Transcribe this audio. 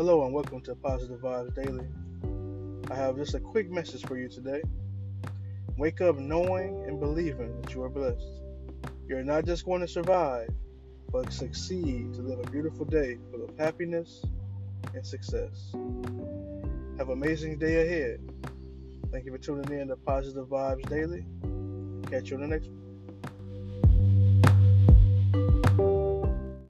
Hello and welcome to Positive Vibes Daily. I have just a quick message for you today. Wake up knowing and believing that you are blessed. You're not just going to survive, but succeed to live a beautiful day full of happiness and success. Have an amazing day ahead. Thank you for tuning in to Positive Vibes Daily. Catch you on the next one.